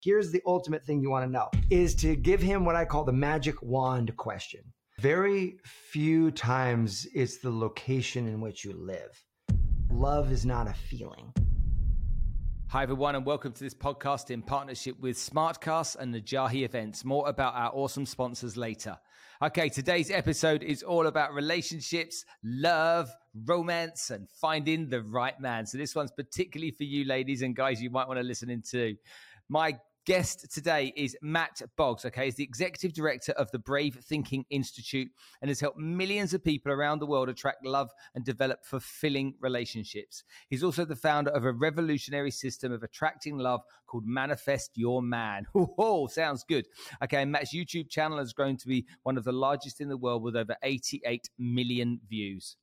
Here's the ultimate thing you want to know is to give him what I call the magic wand question. Very few times it's the location in which you live. Love is not a feeling. Hi, everyone, and welcome to this podcast in partnership with Smartkas and the Najahi Events. More about our awesome sponsors later. Okay, today's episode is all about relationships, love, romance, and finding the right man. So, this one's particularly for you, ladies and guys, you might want to listen into. My guest today is Mat Boggs. Okay, he's the executive director of the Brave Thinking Institute and has helped millions of people around the world attract love and develop fulfilling relationships. He's also the founder of a revolutionary system of attracting love called Manifest Your Man. Oh, sounds good. Okay, Mat's YouTube channel has grown to be one of the largest in the world with over 88 million views.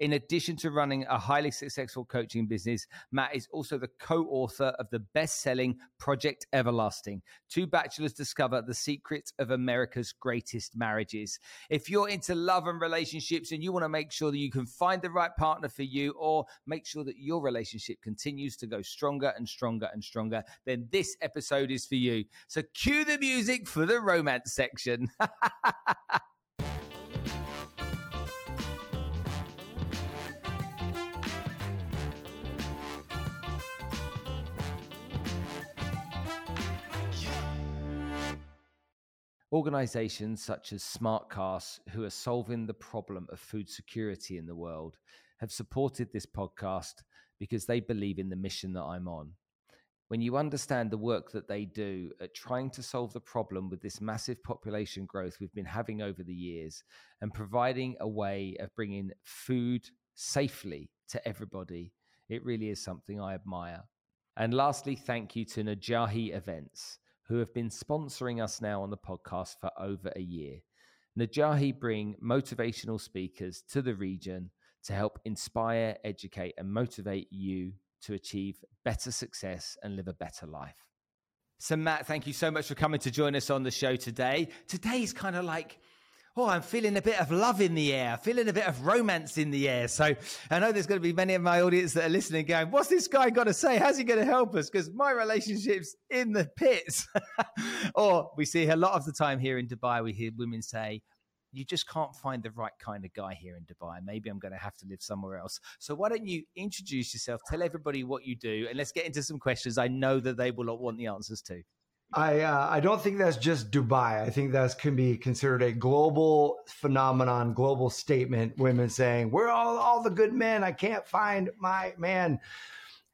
In addition to running a highly successful coaching business, Mat is also the co author of the best selling Project Everlasting Two Bachelors Discover the Secrets of America's Greatest Marriages. If you're into love and relationships and you want to make sure that you can find the right partner for you or make sure that your relationship continues to go stronger and stronger and stronger, then this episode is for you. So cue the music for the romance section. Organizations such as Smartkas, who are solving the problem of food security in the world, have supported this podcast because they believe in the mission that I'm on. When you understand the work that they do at trying to solve the problem with this massive population growth we've been having over the years and providing a way of bringing food safely to everybody, it really is something I admire. And lastly, thank you to Najahi Events who have been sponsoring us now on the podcast for over a year. Najahi bring motivational speakers to the region to help inspire, educate, and motivate you to achieve better success and live a better life. So, Mat, thank you so much for coming to join us on the show today. Today is kind of like oh, I'm feeling a bit of love in the air, feeling a bit of romance in the air. So I know there's going to be many of my audience that are listening going, what's this guy got to say? How's he going to help us? Because my relationship's in the pits. or we see a lot of the time here in Dubai, we hear women say, you just can't find the right kind of guy here in Dubai. Maybe I'm going to have to live somewhere else. So why don't you introduce yourself, tell everybody what you do, and let's get into some questions I know that they will not want the answers to. I uh, I don't think that's just Dubai. I think that can be considered a global phenomenon, global statement. Women saying, "We're all all the good men. I can't find my man."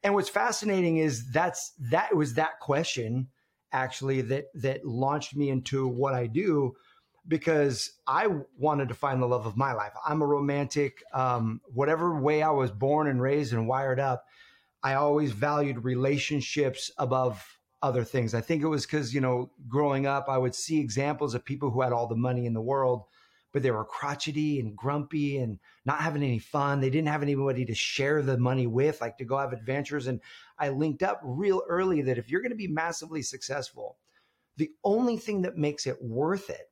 And what's fascinating is that's that was that question actually that that launched me into what I do because I wanted to find the love of my life. I'm a romantic. Um, whatever way I was born and raised and wired up, I always valued relationships above other things. I think it was because, you know, growing up, I would see examples of people who had all the money in the world, but they were crotchety and grumpy and not having any fun. They didn't have anybody to share the money with, like to go have adventures. And I linked up real early that if you're going to be massively successful, the only thing that makes it worth it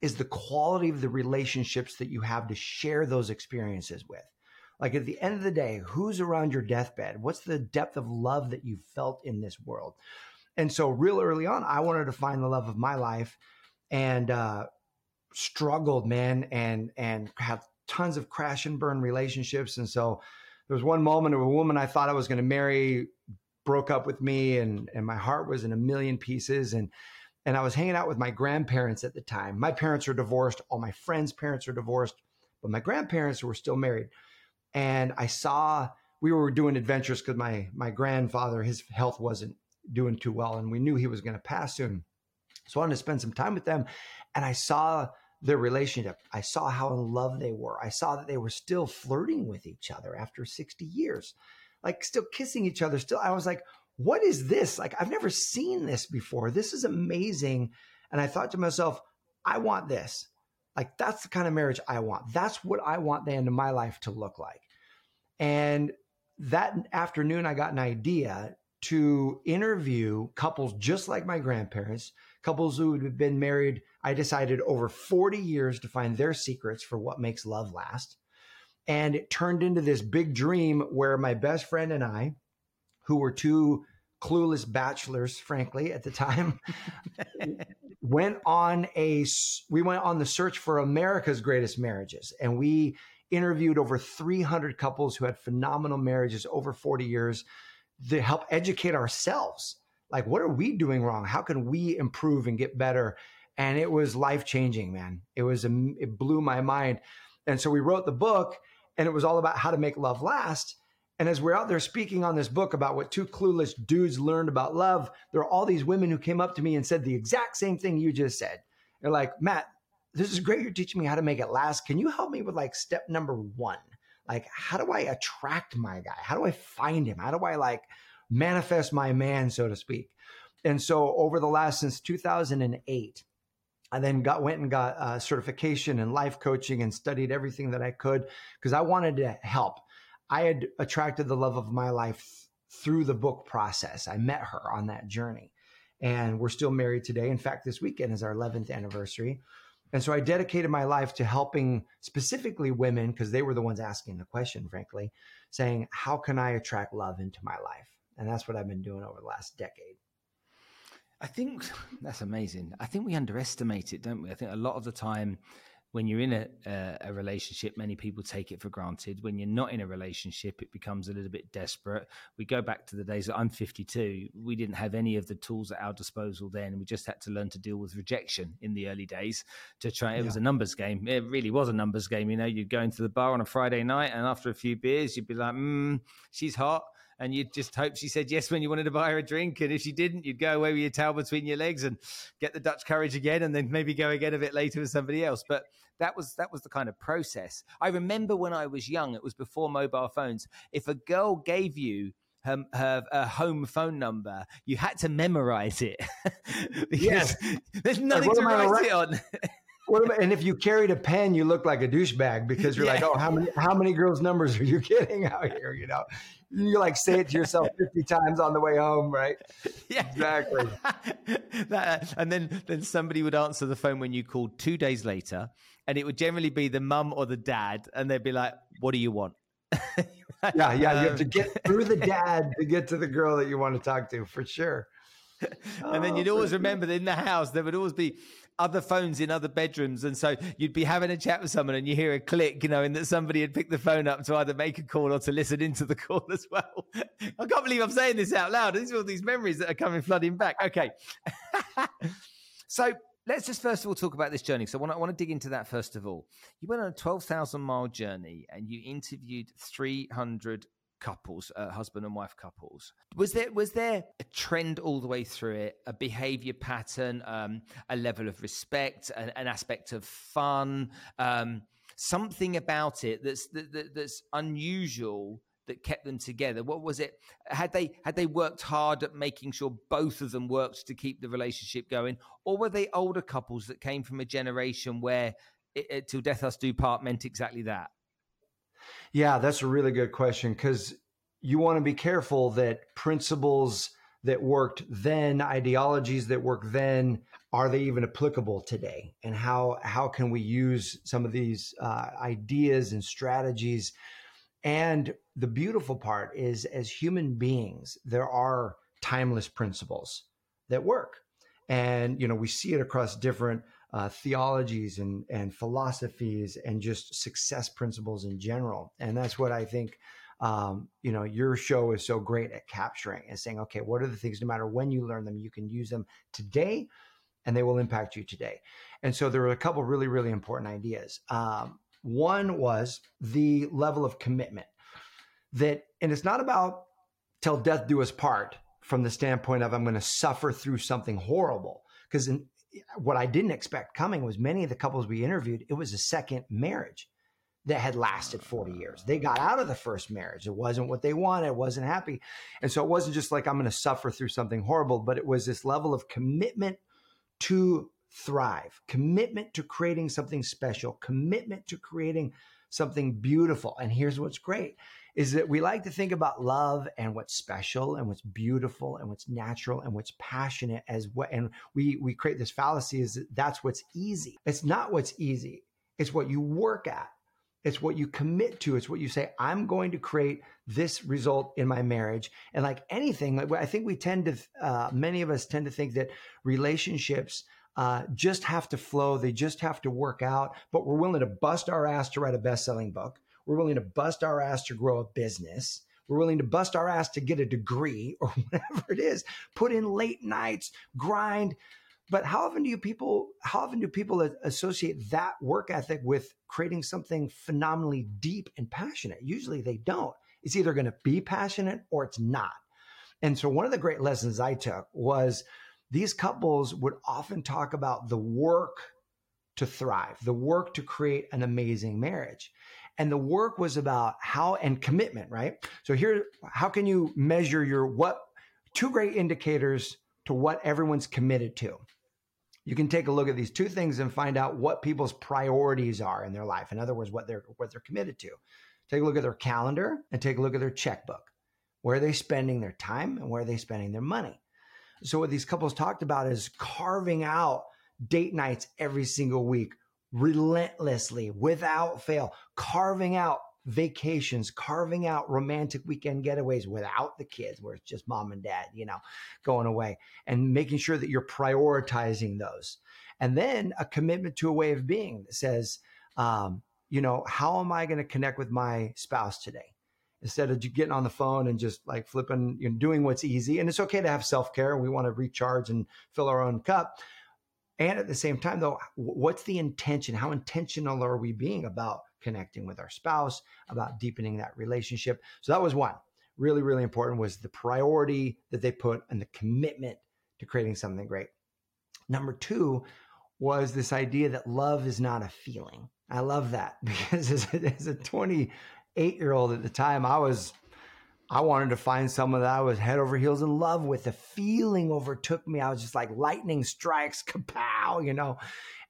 is the quality of the relationships that you have to share those experiences with. Like at the end of the day, who's around your deathbed? What's the depth of love that you felt in this world? And so, real early on, I wanted to find the love of my life and uh, struggled, man, and and had tons of crash and burn relationships. And so, there was one moment of a woman I thought I was going to marry broke up with me, and and my heart was in a million pieces. And and I was hanging out with my grandparents at the time. My parents are divorced. All my friends' parents are divorced, but my grandparents were still married and I saw we were doing adventures because my my grandfather his health wasn't doing too well, and we knew he was going to pass soon. So I wanted to spend some time with them, and I saw their relationship. I saw how in love they were. I saw that they were still flirting with each other after 60 years, like still kissing each other. Still, I was like, what is this? Like, I've never seen this before. This is amazing. And I thought to myself, I want this. Like that's the kind of marriage I want. That's what I want the end of my life to look like. And that afternoon, I got an idea to interview couples just like my grandparents, couples who had been married, I decided over 40 years to find their secrets for what makes love last. And it turned into this big dream where my best friend and I, who were two clueless bachelors, frankly, at the time, went on a we went on the search for America's greatest marriages, and we interviewed over 300 couples who had phenomenal marriages over 40 years to help educate ourselves. Like, what are we doing wrong? How can we improve and get better? And it was life changing, man. It was um, it blew my mind. And so we wrote the book, and it was all about how to make love last. And as we're out there speaking on this book about what two clueless dudes learned about love, there are all these women who came up to me and said the exact same thing you just said. They're like, Mat, this is great. You're teaching me how to make it last. Can you help me with like step number one? Like, how do I attract my guy? How do I find him? How do I like manifest my man, so to speak? And so over the last since 2008, I then got went and got a certification in life coaching and studied everything that I could because I wanted to help. I had attracted the love of my life through the book process. I met her on that journey, and we're still married today. In fact, this weekend is our 11th anniversary. And so I dedicated my life to helping specifically women because they were the ones asking the question, frankly, saying, How can I attract love into my life? And that's what I've been doing over the last decade. I think that's amazing. I think we underestimate it, don't we? I think a lot of the time when you're in a, a, a, relationship, many people take it for granted. When you're not in a relationship, it becomes a little bit desperate. We go back to the days that I'm 52. We didn't have any of the tools at our disposal then. We just had to learn to deal with rejection in the early days to try. It yeah. was a numbers game. It really was a numbers game. You know, you'd go into the bar on a Friday night, and after a few beers, you'd be like, mm, she's hot and you'd just hope she said yes when you wanted to buy her a drink. And if she didn't, you'd go away with your towel between your legs and get the Dutch courage again, and then maybe go again a bit later with somebody else. But that was that was the kind of process. I remember when I was young, it was before mobile phones. If a girl gave you her, her, her, home phone number, you had to memorize it because yes. there's nothing to write it on. About, and if you carried a pen, you looked like a douchebag because you're yeah. like, oh, how many how many girls' numbers are you getting out here? You know, you like say it to yourself 50 times on the way home, right? Yeah, exactly. that, uh, and then then somebody would answer the phone when you called two days later, and it would generally be the mum or the dad, and they'd be like, "What do you want?" yeah, yeah, you have to um, get through the dad to get to the girl that you want to talk to for sure. and then oh, you'd always remember that in the house there would always be other phones in other bedrooms. And so you'd be having a chat with someone and you hear a click, you know, and that somebody had picked the phone up to either make a call or to listen into the call as well. I can't believe I'm saying this out loud. These are all these memories that are coming flooding back. Okay. so let's just first of all talk about this journey. So I want, I want to dig into that first of all. You went on a 12,000 mile journey and you interviewed 300 couples, uh, husband and wife couples. Was there was there a trend all the way through it, a behavior pattern, um, a level of respect, an, an aspect of fun, um, something about it that's that, that, that's unusual that kept them together? What was it? Had they had they worked hard at making sure both of them worked to keep the relationship going, or were they older couples that came from a generation where it, it, "till death us do part" meant exactly that? Yeah, that's a really good question because you want to be careful that principles that worked then, ideologies that work then, are they even applicable today? And how how can we use some of these uh, ideas and strategies? And the beautiful part is, as human beings, there are timeless principles that work, and you know we see it across different uh, theologies and, and philosophies and just success principles in general. And that's what I think, um, you know, your show is so great at capturing and saying, okay, what are the things, no matter when you learn them, you can use them today and they will impact you today. And so there were a couple really, really important ideas. Um, one was the level of commitment that, and it's not about till death do us part from the standpoint of I'm going to suffer through something horrible. Because what I didn't expect coming was many of the couples we interviewed, it was a second marriage that had lasted 40 years. They got out of the first marriage. It wasn't what they wanted, it wasn't happy. And so it wasn't just like I'm going to suffer through something horrible, but it was this level of commitment to thrive, commitment to creating something special, commitment to creating something beautiful. And here's what's great is that we like to think about love and what's special and what's beautiful and what's natural and what's passionate as what and we we create this fallacy is that that's what's easy it's not what's easy it's what you work at It's what you commit to. It's what you say, I'm going to create this result in my marriage. And like anything, like I think we tend to, uh, many of us tend to think that relationships uh, just have to flow. They just have to work out, but we're willing to bust our ass to write a best selling book. We're willing to bust our ass to grow a business. We're willing to bust our ass to get a degree or whatever it is, put in late nights, grind. But how often do you people, how often do people associate that work ethic with creating something phenomenally deep and passionate? Usually they don't. It's either going to be passionate or it's not. And so one of the great lessons I took was these couples would often talk about the work to thrive, the work to create an amazing marriage. And the work was about how and commitment, right? So here, how can you measure your what two great indicators to what everyone's committed to? You can take a look at these two things and find out what people's priorities are in their life. In other words, what they're what they're committed to. Take a look at their calendar and take a look at their checkbook. Where are they spending their time and where are they spending their money? So what these couples talked about is carving out date nights every single week, relentlessly, without fail, carving out vacations, carving out romantic weekend getaways without the kids, where it's just mom and dad, you know, going away, and making sure that you're prioritizing those. And then a commitment to a way of being that says, um, you know, how am I going to connect with my spouse today? instead of getting on the phone and just like flipping, you know, doing what's easy. And it's okay to have self care. We want to recharge and fill our own cup. And at the same time, though, what's the intention? How intentional are we being about connecting with our spouse, about deepening that relationship? So that was one really, really important was the priority that they put and the commitment to creating something great. Number two was this idea that love is not a feeling. I love that because as a, as a 20 year old at the time, I was, I wanted to find someone that I was head over heels in love with. The feeling overtook me. I was just like lightning strikes, kapow, you know.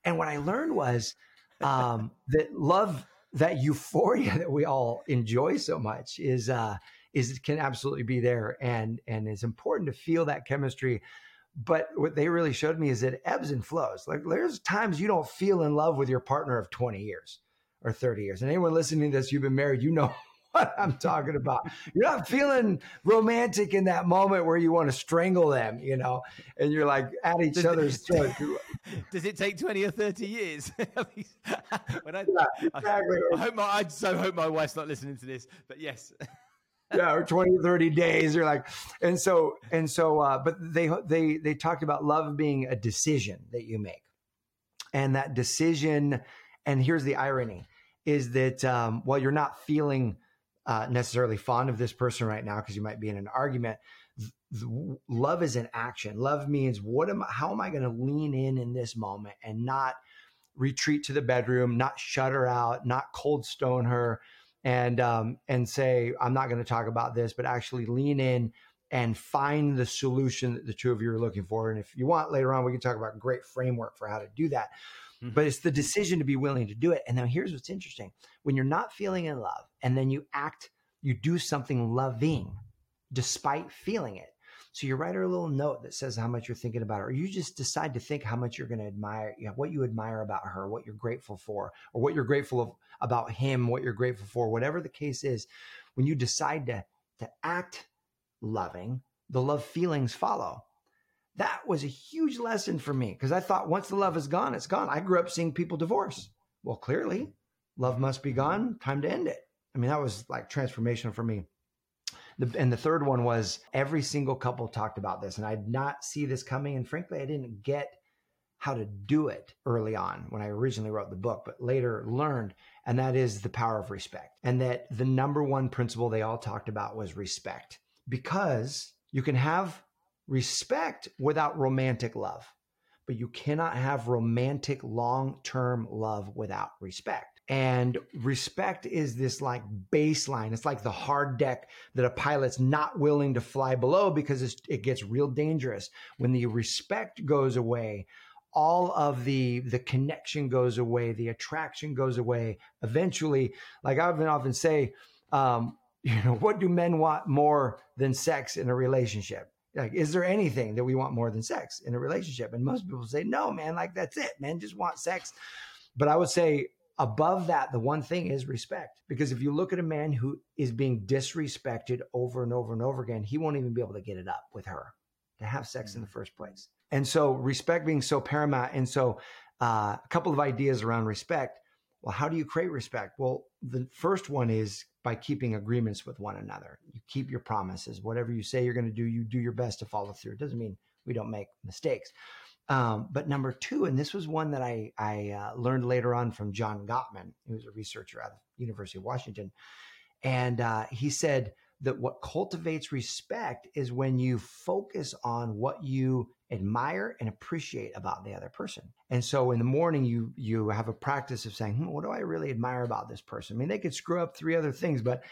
And what I learned was um, that love, that euphoria that we all enjoy so much, is uh, is can absolutely be there, and and it's important to feel that chemistry. But what they really showed me is that it ebbs and flows. Like there's times you don't feel in love with your partner of 20 years or 30 years. And anyone listening to this, you've been married, you know what I'm talking about. You're not feeling romantic in that moment where you want to strangle them, you know, and you're like at each does other's throat. Does it take 20 or 30 years? when I, yeah, exactly. I, I, hope my, I so hope my wife's not listening to this, but yes. yeah, or 20 or 30 days. You're like, and so, and so, uh, but they, they, they talked about love being a decision that you make. And that decision and here's the irony is that um, while you're not feeling uh, necessarily fond of this person right now because you might be in an argument, love is an action. Love means what am how am I going to lean in in this moment and not retreat to the bedroom, not shut her out, not cold stone her, and um, and say I'm not going to talk about this, but actually lean in and find the solution that the two of you are looking for. And if you want later on, we can talk about great framework for how to do that. Mm-hmm. But it's the decision to be willing to do it. And now here's what's interesting. When you're not feeling in love and then you act, you do something loving despite feeling it. So you write her a little note that says how much you're thinking about her, or you just decide to think how much you're going to admire, you know, what you admire about her, what you're grateful for, or what you're grateful of, about him, what you're grateful for, whatever the case is. When you decide to to act loving, the love feelings follow that was a huge lesson for me because I thought once the love is gone, it's gone. I grew up seeing people divorce. Well, clearly, love must be gone. Time to end it. I mean, that was like transformational for me. The, and the third one was every single couple talked about this, and I did not see this coming. And frankly, I didn't get how to do it early on when I originally wrote the book, but later learned, and that is the power of respect. And that the number one principle they all talked about was respect because you can have respect without romantic love, but you cannot have romantic long term love without respect. And respect is this like baseline. It's like the hard deck that a pilot's not willing to fly below because it gets real dangerous. When the respect goes away, all of the the connection goes away, the attraction goes away. Eventually, like I've often say, um, you know, what do men want more than sex in a relationship? Like is there anything that we want more than sex in a relationship and most people say no man like that's it man just want sex but i would say above that, the one thing is respect. Because if you look at a man who is being disrespected over and over and over again, he won't even be able to get it up with her to have sex in the mm. first place. And so, respect being so paramount. And so, uh, a couple of ideas around respect. Well, how do you create respect? Well, the first one is by keeping agreements with one another. You keep your promises. Whatever you say you're going to do, you do your best to follow through. It doesn't mean we don't make mistakes. Um, but number two, and this was one that I, I uh, learned later on from John Gottman, who was a researcher at the University of Washington. And uh, he said that what cultivates respect is when you focus on what you admire and appreciate about the other person. And so in the morning, you you have a practice of saying, hmm, "What do I really admire about this person?" I mean, they could screw up three other things, but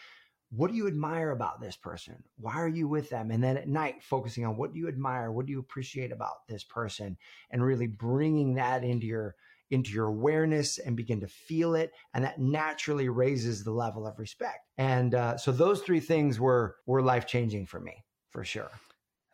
what do you admire about this person? Why are you with them? And then at night, focusing on what do you admire, what do you appreciate about this person, and really bringing that into your into your awareness and begin to feel it, and that naturally raises the level of respect. And uh, so those three things were were life changing for me for sure.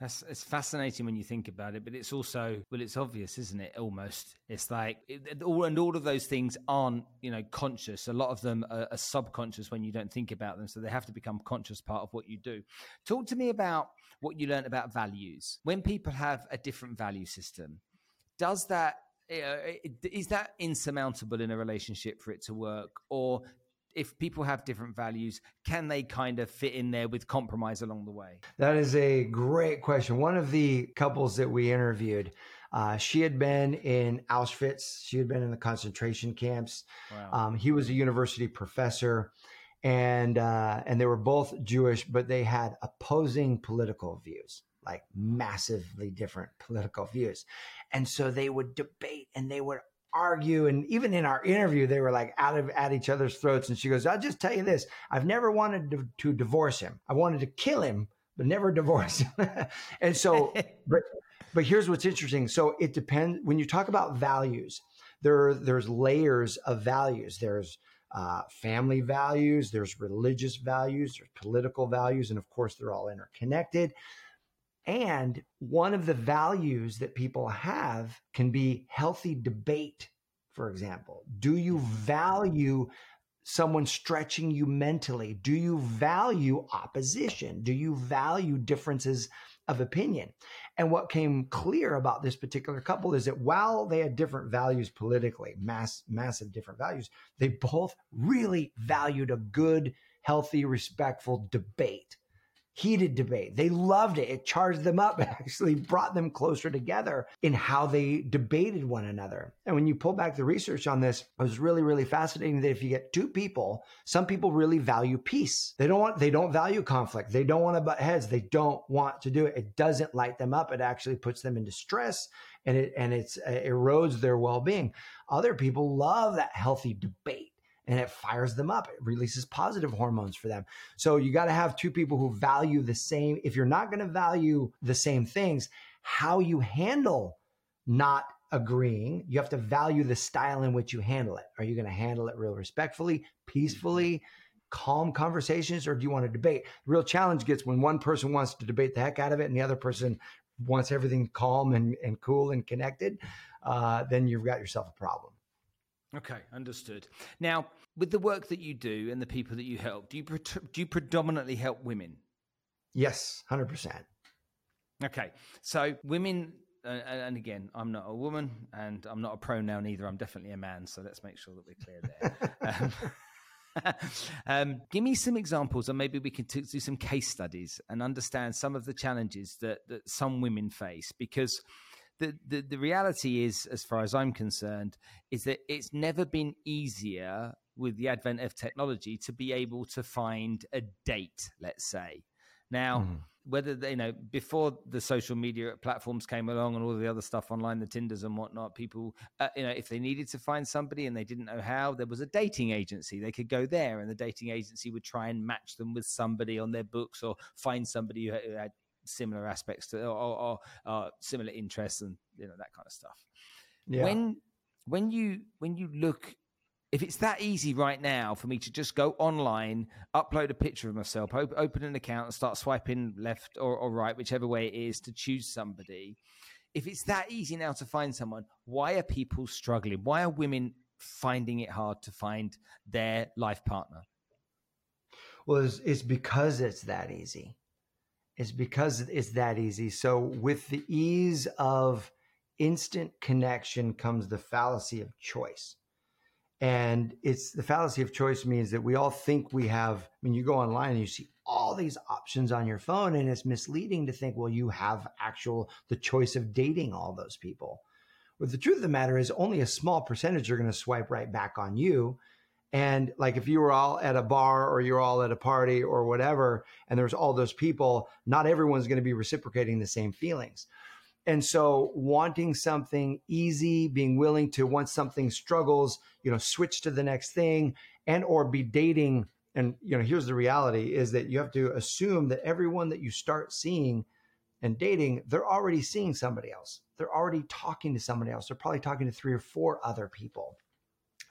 That's it's fascinating when you think about it, but it's also well, it's obvious, isn't it? Almost, it's like it, all and all of those things aren't you know conscious. A lot of them are, are, subconscious when you don't think about them, so they have to become conscious part of what you do. Talk to me about what you learned about values. When people have a different value system, does that uh, is that insurmountable in a relationship for it to work, or if people have different values, can they kind of fit in there with compromise along the way? That is a great question. One of the couples that we interviewed, uh, she had been in Auschwitz. She had been in the concentration camps. Wow. Um, he was a university professor, and uh, and they were both Jewish, but they had opposing political views, like massively different political views, and so they would debate and they would argue and even in our interview they were like out of at each other's throats and she goes i'll just tell you this i've never wanted to, to divorce him. I wanted to kill him but never divorce him. And so but but here's what's interesting. So it depends when you talk about values there there's layers of values. There's uh, family values there's religious values there's political values and of course they're all interconnected and one of the values that people have can be healthy debate, for example. Do you mm-hmm. value someone stretching you mentally? Do you value opposition? Do you value differences of opinion? And what came clear about this particular couple is that while they had different values politically, mass, massive different values, they both really valued a good, healthy, respectful debate heated debate. They loved it. It charged them up. It actually brought them closer together in how they debated one another. And when you pull back the research on this, it was really, really fascinating that if you get two people, some people really value peace. They don't want, they don't value conflict. They don't want to butt heads. They don't want to do it. It doesn't light them up. It actually puts them into stress and it, and it's, it erodes their well-being. Other people love that healthy debate and it fires them up. It releases positive hormones for them. So you got to have two people who value the same. If you're not going to value the same things, how you handle not agreeing, you have to value the style in which you handle it. Are you going to handle it real respectfully, peacefully? calm conversations or do you want to debate? The real challenge gets when one person wants to debate the heck out of it and the other person wants everything calm and, and cool and connected. Uh, then you've got yourself a problem. Okay, understood. Now, with the work that you do and the people that you help, do you do you predominantly help women? Yes, hundred percent. Okay, so women, uh, and again, I'm not a woman, and I'm not a pronoun either. I'm definitely a man. So let's make sure that we're clear there. um, um, give me some examples, and maybe we can t- do some case studies and understand some of the challenges that that some women face because the, the, the reality is, as far as I'm concerned, is that it's never been easier with the advent of technology to be able to find a date, let's say. Now, mm. whether they, you know before the social media platforms came along and all the other stuff online, the Tinders and whatnot, people, uh, you know, if they needed to find somebody and they didn't know how, there was a dating agency. They could go there, and the dating agency would try and match them with somebody on their books or find somebody who had similar aspects to or, or, or uh, similar interests and you know that kind of stuff. Yeah. When when you when you look if it's that easy right now for me to just go online, upload a picture of myself, op- open an account, and start swiping left or, or, right, whichever way it is, to choose somebody. If it's that easy now to find someone, why are people struggling? Why are women finding it hard to find their life partner? Well, it's, it's because it's that easy. It's because it's that easy. So, with the ease of instant connection comes the fallacy of choice. And it's the fallacy of choice means that we all think we have. I mean, you go online and you see all these options on your phone, and it's misleading to think, well, you have actual the choice of dating all those people. But the truth of the matter is, only a small percentage are going to swipe right back on you. And like if you were all at a bar or you're all at a party or whatever, and there's all those people, not everyone's going to be reciprocating the same feelings. And so wanting something easy, being willing to once something struggles, you know, switch to the next thing and or be dating and you know, here's the reality is that you have to assume that everyone that you start seeing and dating, they're already seeing somebody else. They're already talking to somebody else. They're probably talking to three or four other people.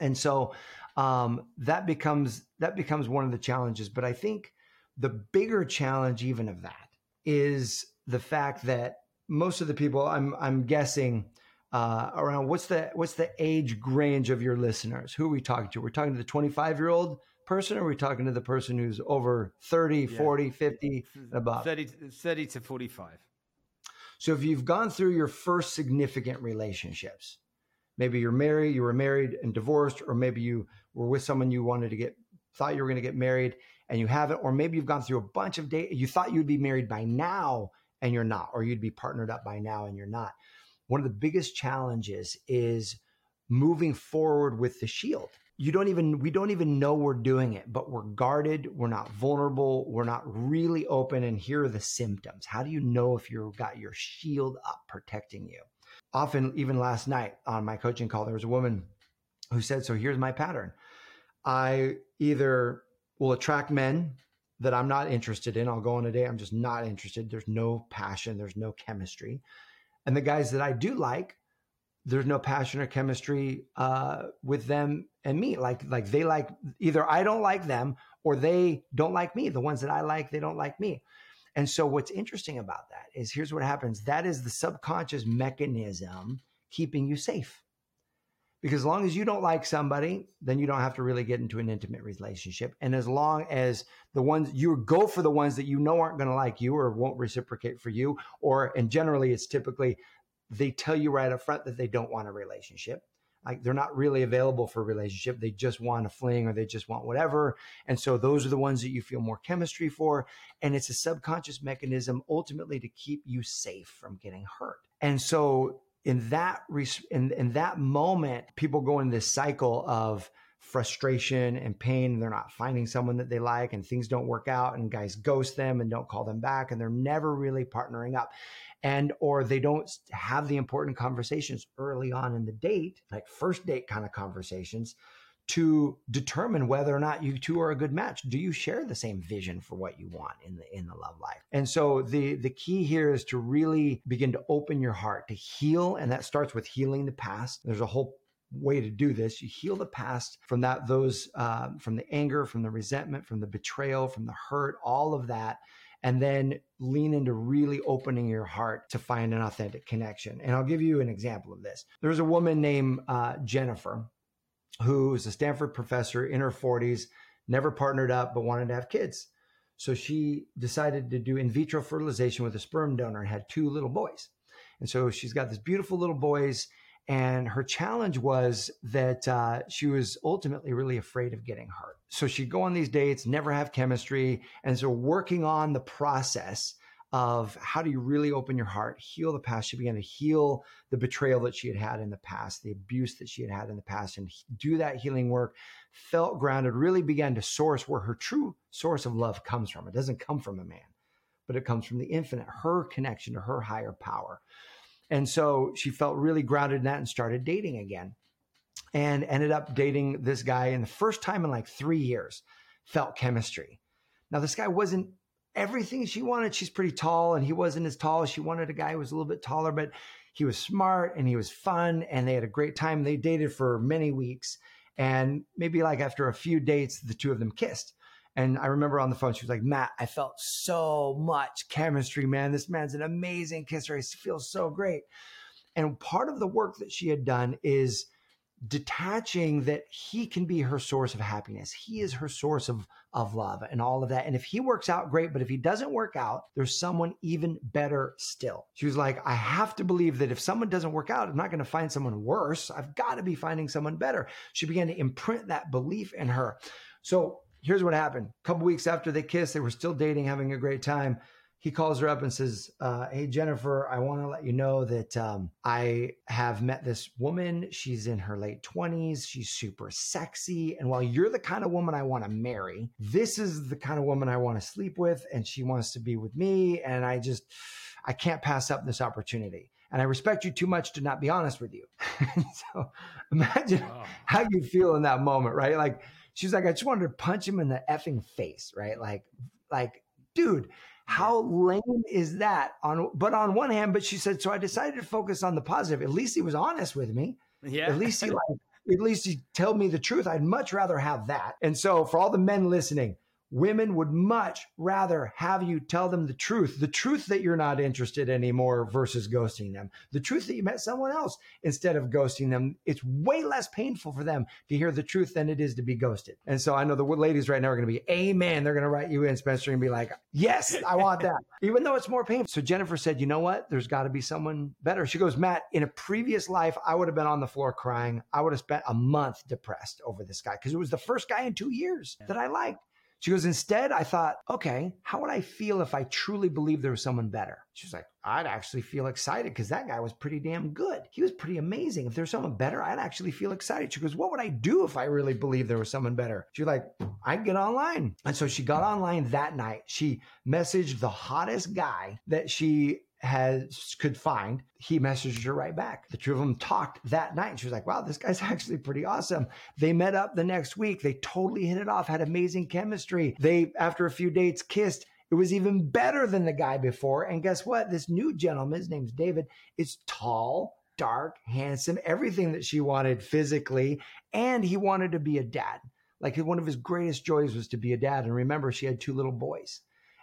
And so um, that becomes that becomes one of the challenges. But I think the bigger challenge even of that is the fact that most of the people I'm I'm guessing uh, around what's the what's the age range of your listeners? Who are we talking to? We're talking to the 25 year old person or are we talking to the person who's over 30, yeah. 40, 50 and above? 30, 30 to 45. So if you've gone through your first significant relationships, maybe you're married, you were married and divorced, or maybe you were with someone you wanted to get thought you were going to get married and you haven't, or maybe you've gone through a bunch of dates. You thought you'd be married by now and you're not, or you'd be partnered up by now and you're not. One of the biggest challenges is moving forward with the shield. You don't even, we don't even know we're doing it, but we're guarded. We're not vulnerable. We're not really open. And here are the symptoms. How do you know if you've got your shield up protecting you? Often, even last night on my coaching call, there was a woman who said, So here's my pattern. I either will attract men that I'm not interested in. I'll go on a date. I'm just not interested. There's no passion. There's no chemistry. And the guys that I do like, there's no passion or chemistry uh, with them and me. Like like they like either I don't like them or they don't like me. The ones that I like, they don't like me. And so what's interesting about that is here's what happens. That is the subconscious mechanism keeping you safe. Because as long as you don't like somebody, then you don't have to really get into an intimate relationship. And as long as the ones you go for the ones that you know aren't going to like you or won't reciprocate for you, or and generally it's typically they tell you right up front that they don't want a relationship. Like they're not really available for a relationship. They just want a fling or they just want whatever. And so those are the ones that you feel more chemistry for. And it's a subconscious mechanism ultimately to keep you safe from getting hurt. And so in that in, in that moment, people go in this cycle of frustration and pain. And they're not finding someone that they like and things don't work out and guys ghost them and don't call them back and they're never really partnering up. And or they don't have the important conversations early on in the date, like first date kind of conversations to determine whether or not you two are a good match. Do you share the same vision for what you want in the in the love life? And so the the key here is to really begin to open your heart to heal, and that starts with healing the past. There's a whole way to do this. You heal the past from that those uh, from the anger, from the resentment, from the betrayal, from the hurt, all of that. And then lean into really opening your heart to find an authentic connection. And I'll give you an example of this. There's a woman named uh, Jennifer who is a Stanford professor in her 40s, never partnered up, but wanted to have kids. So she decided to do in vitro fertilization with a sperm donor and had two little boys. And so she's got these beautiful little boys. And her challenge was that uh, she was ultimately really afraid of getting hurt. So she'd go on these dates, never have chemistry. And so working on the process of how do you really open your heart, heal the past. She began to heal the betrayal that she had had in the past, the abuse that she had had in the past, and do that healing work. Felt grounded, really began to source where her true source of love comes from. It doesn't come from a man, but it comes from the infinite, her connection to her higher power. And so she felt really grounded in that and started dating again and ended up dating this guy. And the first time in like three years, felt chemistry. Now, this guy wasn't everything she wanted. She's pretty tall, and he wasn't as tall. As she wanted a guy who was a little bit taller, but he was smart and he was fun, and they had a great time. They dated for many weeks, and maybe like after a few dates, the two of them kissed. And I remember on the phone, she was like, Mat, I felt so much chemistry, man. This man's an amazing kisser. He feels so great. And part of the work that she had done is detaching that he can be her source of happiness. He is her source of, of love and all of that. And if he works out, great. But if he doesn't work out, there's someone even better still. She was like, I have to believe that if someone doesn't work out, I'm not going to find someone worse. I've got to be finding someone better. She began to imprint that belief in her. So here's what happened. A couple weeks after they kissed, they were still dating, having a great time he calls her up and says, uh, Hey, Jennifer, I want to let you know that um, I have met this woman. She's in her late 20s. She's super sexy. And while you're the kind of woman I want to marry, this is the kind of woman I want to sleep with. And she wants to be with me. And I just, I can't pass up this opportunity. And I respect you too much to not be honest with you. so imagine oh. how you feel in that moment, right? Like, she's like, I just wanted to punch him in the effing face, right? Like, like, dude, how lame is that? On but on one hand, but she said, so I decided to focus on the positive. At least he was honest with me. Yeah. At least he like at least he told me the truth. I'd much rather have that. And so for all the men listening, Women would much rather have you tell them the truth, the truth that you're not interested anymore versus ghosting them, the truth that you met someone else instead of ghosting them. It's way less painful for them to hear the truth than it is to be ghosted. And so I know the ladies right now are going to be, Amen. They're going to write you in, Spencer, and be like, Yes, I want that, even though it's more painful. So Jennifer said, You know what? There's got to be someone better. She goes, Mat, in a previous life, I would have been on the floor crying. I would have spent a month depressed over this guy because it was the first guy in two years that I liked. She goes, instead, I thought, okay, how would I feel if I truly believed there was someone better? She was like, I'd actually feel excited because that guy was pretty damn good. He was pretty amazing. If there's someone better, I'd actually feel excited. She goes, What would I do if I really believed there was someone better? She's like, I'd get online. And so she got online that night. She messaged the hottest guy that she has could find, he messaged her right back. The two of them talked that night. And she was like, wow, this guy's actually pretty awesome. They met up the next week. They totally hit it off, had amazing chemistry. They, after a few dates, kissed. It was even better than the guy before. And guess what? This new gentleman, his name's David, is tall, dark, handsome, everything that she wanted physically. And he wanted to be a dad. Like one of his greatest joys was to be a dad. And remember, she had two little boys.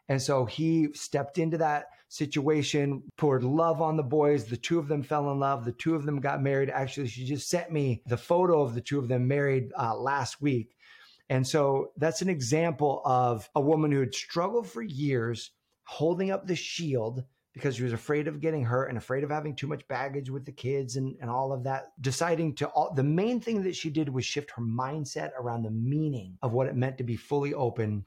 And so he stepped into that situation, poured love on the boys. The two of them fell in love. The two of them got married. Actually, she just sent me the photo of the two of them married uh, last week. And so that's an example of a woman who had struggled for years holding up the shield because she was afraid of getting hurt and afraid of having too much baggage with the kids and, and all of that. Deciding to, all, the main thing that she did was shift her mindset around the meaning of what it meant to be fully open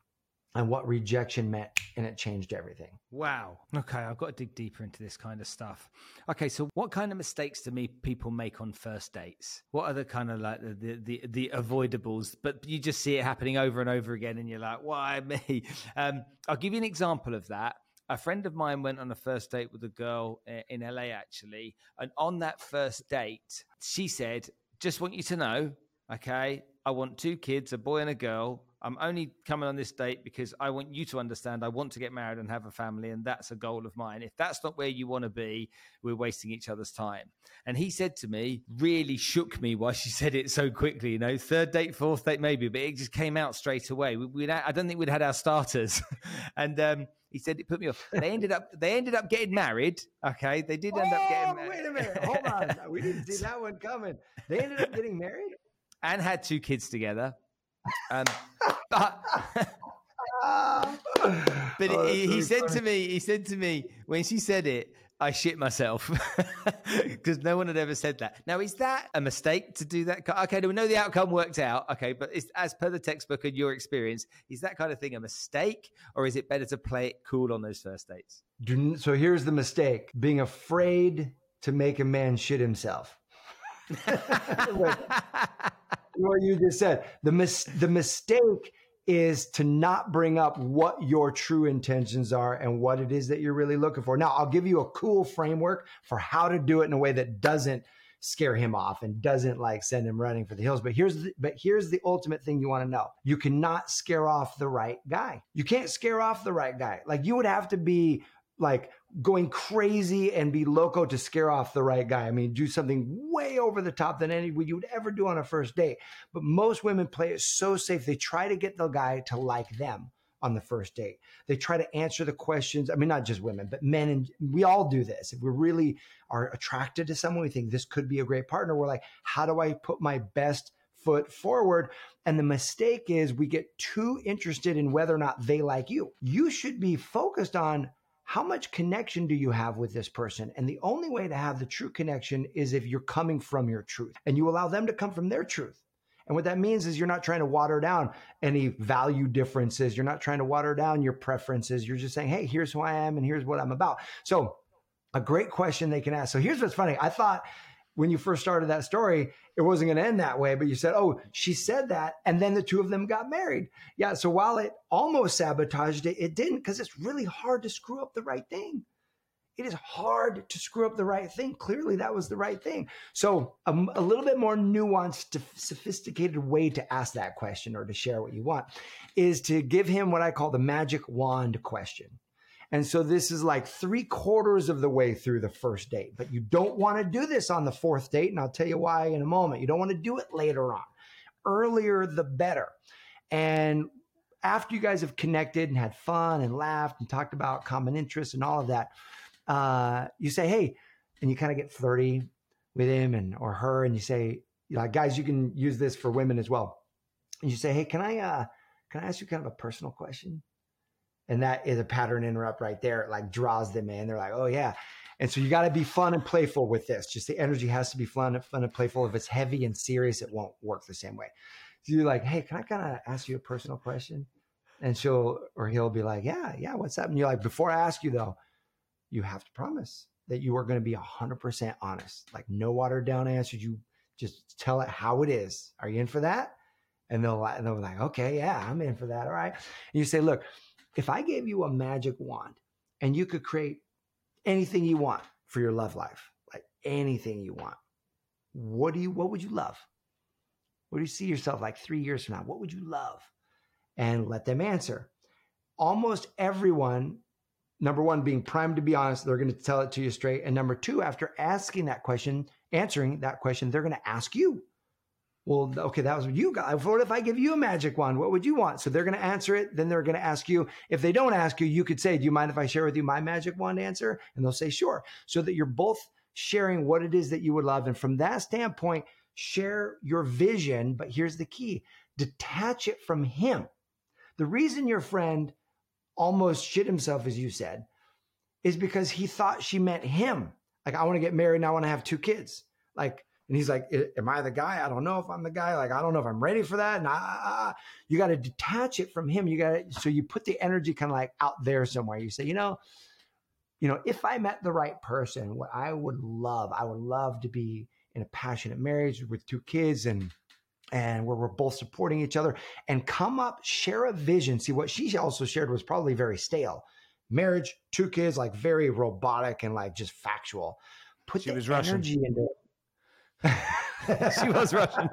and what rejection meant and it changed everything. Wow. Okay i've got to dig deeper into this kind of stuff. Okay so what kind of mistakes do me people make on first dates? What are the kind of like the the the, avoidables? But you just see it happening over and over again and you're like why me? Um, i'll give you an example of that. A friend of mine went on a first date with a girl in LA actually and on that first date she said just want you to know okay i want two kids a boy and a girl I'm only coming on this date because I want you to understand I want to get married and have a family, and that's a goal of mine. If that's not where you want to be, we're wasting each other's time. And he said to me, really shook me why she said it so quickly. You know, third date, fourth date, maybe, but it just came out straight away. We, we I don't think we'd had our starters, and um, he said it put me off. They ended up they ended up getting married. Okay, they did end oh, up getting married. Wait a minute, hold on, we didn't see that one coming. They ended up getting married and had two kids together. Um, but but oh, he, he said funny. to me, he said to me when she said it, I shit myself because no one had ever said that. Now, is that a mistake to do that? Okay, we know the outcome worked out. Okay, but as per the textbook and your experience, is that kind of thing a mistake, or is it better to play it cool on those first dates? So here's the mistake: being afraid to make a man shit himself. What you just said. The mis- the mistake is to not bring up what your true intentions are and what it is that you're really looking for. Now, I'll give you a cool framework for how to do it in a way that doesn't scare him off and doesn't like send him running for the hills. But here's the, but here's the ultimate thing you want to know. You cannot scare off the right guy. You can't scare off the right guy. Like you would have to be like going crazy and be loco to scare off the right guy. I mean, do something way over the top than any you would ever do on a first date. But most women play it so safe. They try to get the guy to like them on the first date. They try to answer the questions. I mean, not just women, but men, and we all do this. If we really are attracted to someone, we think this could be a great partner. We're like, how do I put my best foot forward? And the mistake is we get too interested in whether or not they like you. You should be focused on how much connection do you have with this person? And the only way to have the true connection is if you're coming from your truth and you allow them to come from their truth. And what that means is you're not trying to water down any value differences. You're not trying to water down your preferences. You're just saying, hey, here's who I am and here's what I'm about. So, a great question they can ask. So, here's what's funny. I thought when you first started that story, it wasn't going to end that way, but you said, oh, she said that. And then the two of them got married. Yeah. So, while it almost sabotaged it, it didn't because it's really hard to screw up the right thing it is hard to screw up the right thing. Clearly, that was the right thing. So, um, a little bit more nuanced, sophisticated way to ask that question or to share what you want is to give him what I call the magic wand question. And so, this is like three quarters of the way through the first date, but you don't want to do this on the fourth date. And I'll tell you why in a moment. You don't want to do it later on. Earlier, the better. And after you guys have connected and had fun and laughed and talked about common interests and all of that, uh, you say, hey, and you kind of get flirty with him and or her, and you say, like, guys, you can use this for women as well. And you say, hey, can I uh, can I ask you kind of a personal question? And that is a pattern interrupt right there. It like draws them in. They're like, oh yeah. And so you got to be fun and playful with this. Just the energy has to be fun, and fun and playful. If it's heavy and serious, it won't work the same way. So you're like, hey, can I kind of ask you a personal question? And she'll or he'll be like, yeah, yeah, what's up? And you're like, before I ask you though, you have to promise that you are going to be 100% honest. Like no watered down answers. You just tell it how it is. Are you in for that? And they'll, and they'll be like, okay, yeah, I'm in for that. All right. And you say, look, if I gave you a magic wand and you could create anything you want for your love life, like anything you want, what do you, what would you love? What do you see yourself like three years from now? What would you love? And let them answer. Almost everyone number one, being primed to be honest, they're going to tell it to you straight. And number two, after asking that question, answering that question, they're going to ask you, well, okay, that was what you got. What if I give you a magic wand? What would you want? So they're going to answer it. Then they're going to ask you. If they don't ask you, you could say, do you mind if I share with you my magic wand answer? And they'll say, sure. So that you're both sharing what it is that you would love. And from that standpoint, share your vision. But here's the key detach it from him. The reason your friend almost shit himself, as you said, is because he thought she meant him. Like, I want to get married and I want to have two kids. Like, and he's like, Am I the guy? I don't know if I'm the guy. Like, I don't know if I'm ready for that. And I, you got to detach it from him. You got to, so you put the energy kind of like out there somewhere. You say, You know, you know, if I met the right person, what I would love, I would love to be in a passionate marriage with two kids and and where we're both supporting each other and come up, share a vision. See, what she also shared was probably very stale. Marriage, two kids, like very robotic and like just factual. Put she the was energy Russian. into it. She was Russian.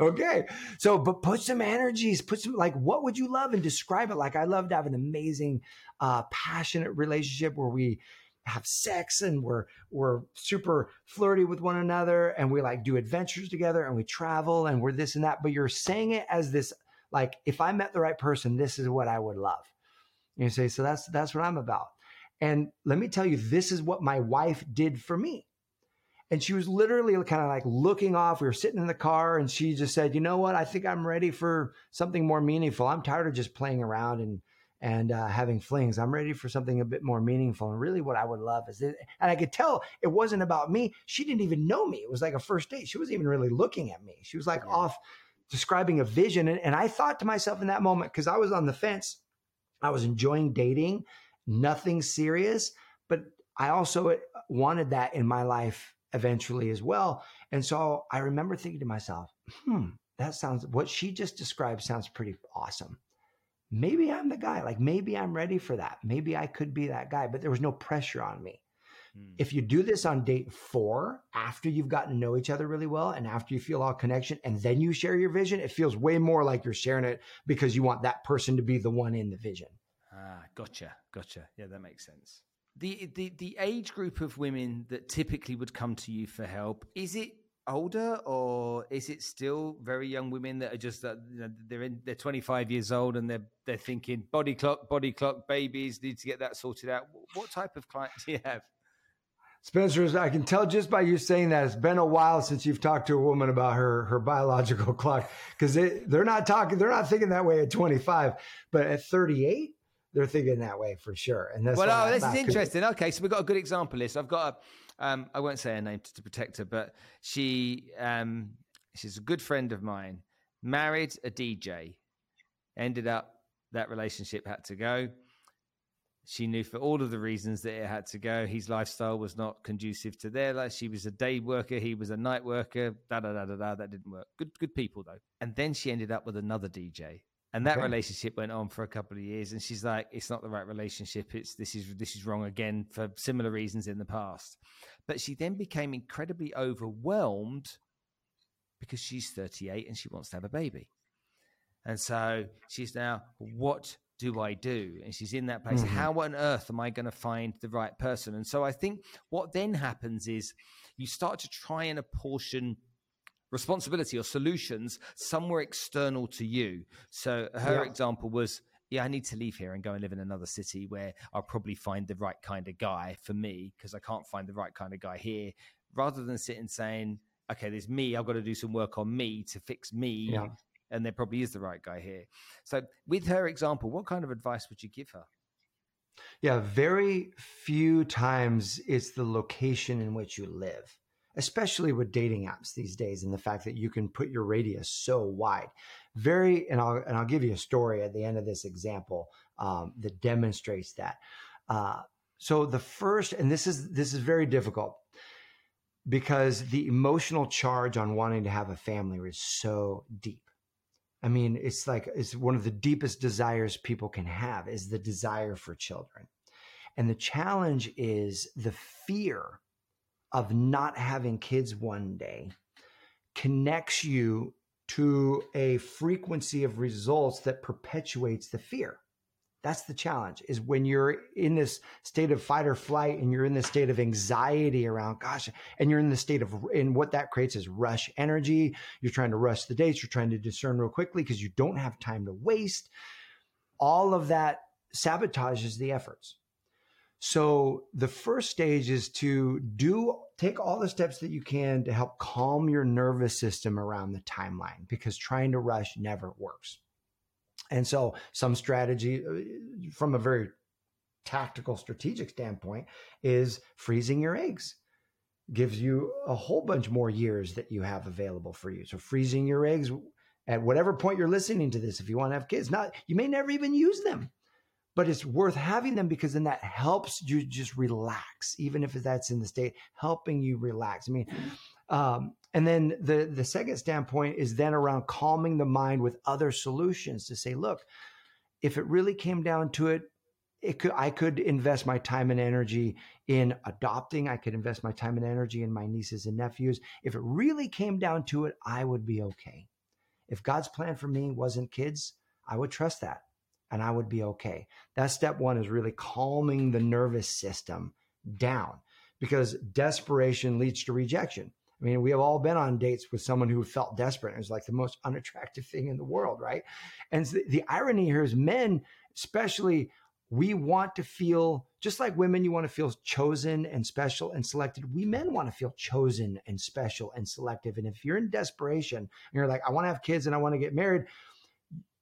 okay. So, but put some energies, put some like, what would you love and describe it? Like, I love to have an amazing, uh, passionate relationship where we have sex and we're we're super flirty with one another and we like do adventures together and we travel and we're this and that but you're saying it as this like if i met the right person this is what i would love and you say so that's that's what i'm about and let me tell you this is what my wife did for me and she was literally kind of like looking off we were sitting in the car and she just said you know what i think i'm ready for something more meaningful i'm tired of just playing around and and uh, having flings. I'm ready for something a bit more meaningful. And really, what I would love is, it, and I could tell it wasn't about me. She didn't even know me. It was like a first date. She wasn't even really looking at me. She was like yeah. off describing a vision. And, and I thought to myself in that moment, because I was on the fence, I was enjoying dating, nothing serious, but I also wanted that in my life eventually as well. And so I remember thinking to myself, hmm, that sounds, what she just described sounds pretty awesome maybe I'm the guy. Like maybe I'm ready for that. Maybe I could be that guy, but there was no pressure on me. Hmm. If you do this on date four, after you've gotten to know each other really well and after you feel all connection, and then you share your vision, it feels way more like you're sharing it because you want that person to be the one in the vision. Ah, gotcha, gotcha. Yeah, that makes sense. The the the age group of women that typically would come to you for help is it older, or is it still very young women that are just uh, you know, they're in they're 25 years old and they're they're thinking body clock, body clock, babies need to get that sorted out? What type of clients do you have? Spencer, I can tell just by you saying that it's been a while since you've talked to a woman about her her biological clock because they, they're not talking, they're not thinking that way at 25, but at 38, they're thinking that way for sure. And that's well, oh, this is interesting. Okay, so we've got a good example list. I've got a, um, I won't say her name to, to protect her, but she, um, she's a good friend of mine. Married a DJ, ended up that relationship had to go she knew for all of the reasons that it had to go. His lifestyle was not conducive to their life. She was a day worker, he was a night worker. Da da da da da. That didn't work. Good, good people though. And then she ended up with another DJ, and that okay. relationship went on for a couple of years. And she's like, "It's not the right relationship. It's this is this is wrong again for similar reasons in the past." But she then became incredibly overwhelmed because she's 38 and she wants to have a baby. And so she's now, what do I do? And she's in that place. Mm-hmm. How on earth am I going to find the right person? And so I think what then happens is you start to try and apportion responsibility or solutions somewhere external to you. So her yeah. example was, yeah, I need to leave here and go and live in another city where I'll probably find the right kind of guy for me because I can't find the right kind of guy here. Rather than sitting saying, okay, there's me, I've got to do some work on me to fix me. Yeah and there probably is the right guy here. So, with her example, what kind of advice would you give her? Yeah, very few times it's the location in which you live, especially with dating apps these days, and the fact that you can put your radius so wide. Very, and I'll and I'll give you a story at the end of this example um, that demonstrates that. Uh, so the first, and this is this is very difficult because the emotional charge on wanting to have a family is so deep I mean, it's like it's one of the deepest desires people can have is the desire for children. And the challenge is the fear of not having kids one day connects you to a frequency of results that perpetuates the fear. That's the challenge is when you're in this state of fight or flight and you're in this state of anxiety around, gosh, and you're in the state of, and what that creates is rush energy. You're trying to rush the dates. You're trying to discern real quickly because you don't have time to waste. All of that sabotages the efforts. So the first stage is to do take all the steps that you can to help calm your nervous system around the timeline because trying to rush never works. And so, some strategy uh, from a very tactical, strategic standpoint is freezing your eggs. Gives you a whole bunch more years that you have available for you. So, freezing your eggs at whatever point you're listening to this, if you want to have kids, not you may never even use them, but it's worth having them because then that helps you just relax, even if that's in the state, helping you relax. I mean, um, and then the the second standpoint is then around calming the mind with other solutions to say, look, if it really came down to it, it could I could invest my time and energy in adopting. I could invest my time and energy in my nieces and nephews. If it really came down to it, I would be okay. If God's plan for me wasn't kids, I would trust that and I would be okay. That step one is really calming the nervous system down because desperation leads to rejection. I mean, we have all been on dates with someone who felt desperate. It was like the most unattractive thing in the world, right? And the, the irony here is men, especially, we want to feel just like women, you want to feel chosen and special and selected. We men want to feel chosen and special and selective. And if you're in desperation and you're like, I want to have kids and I want to get married,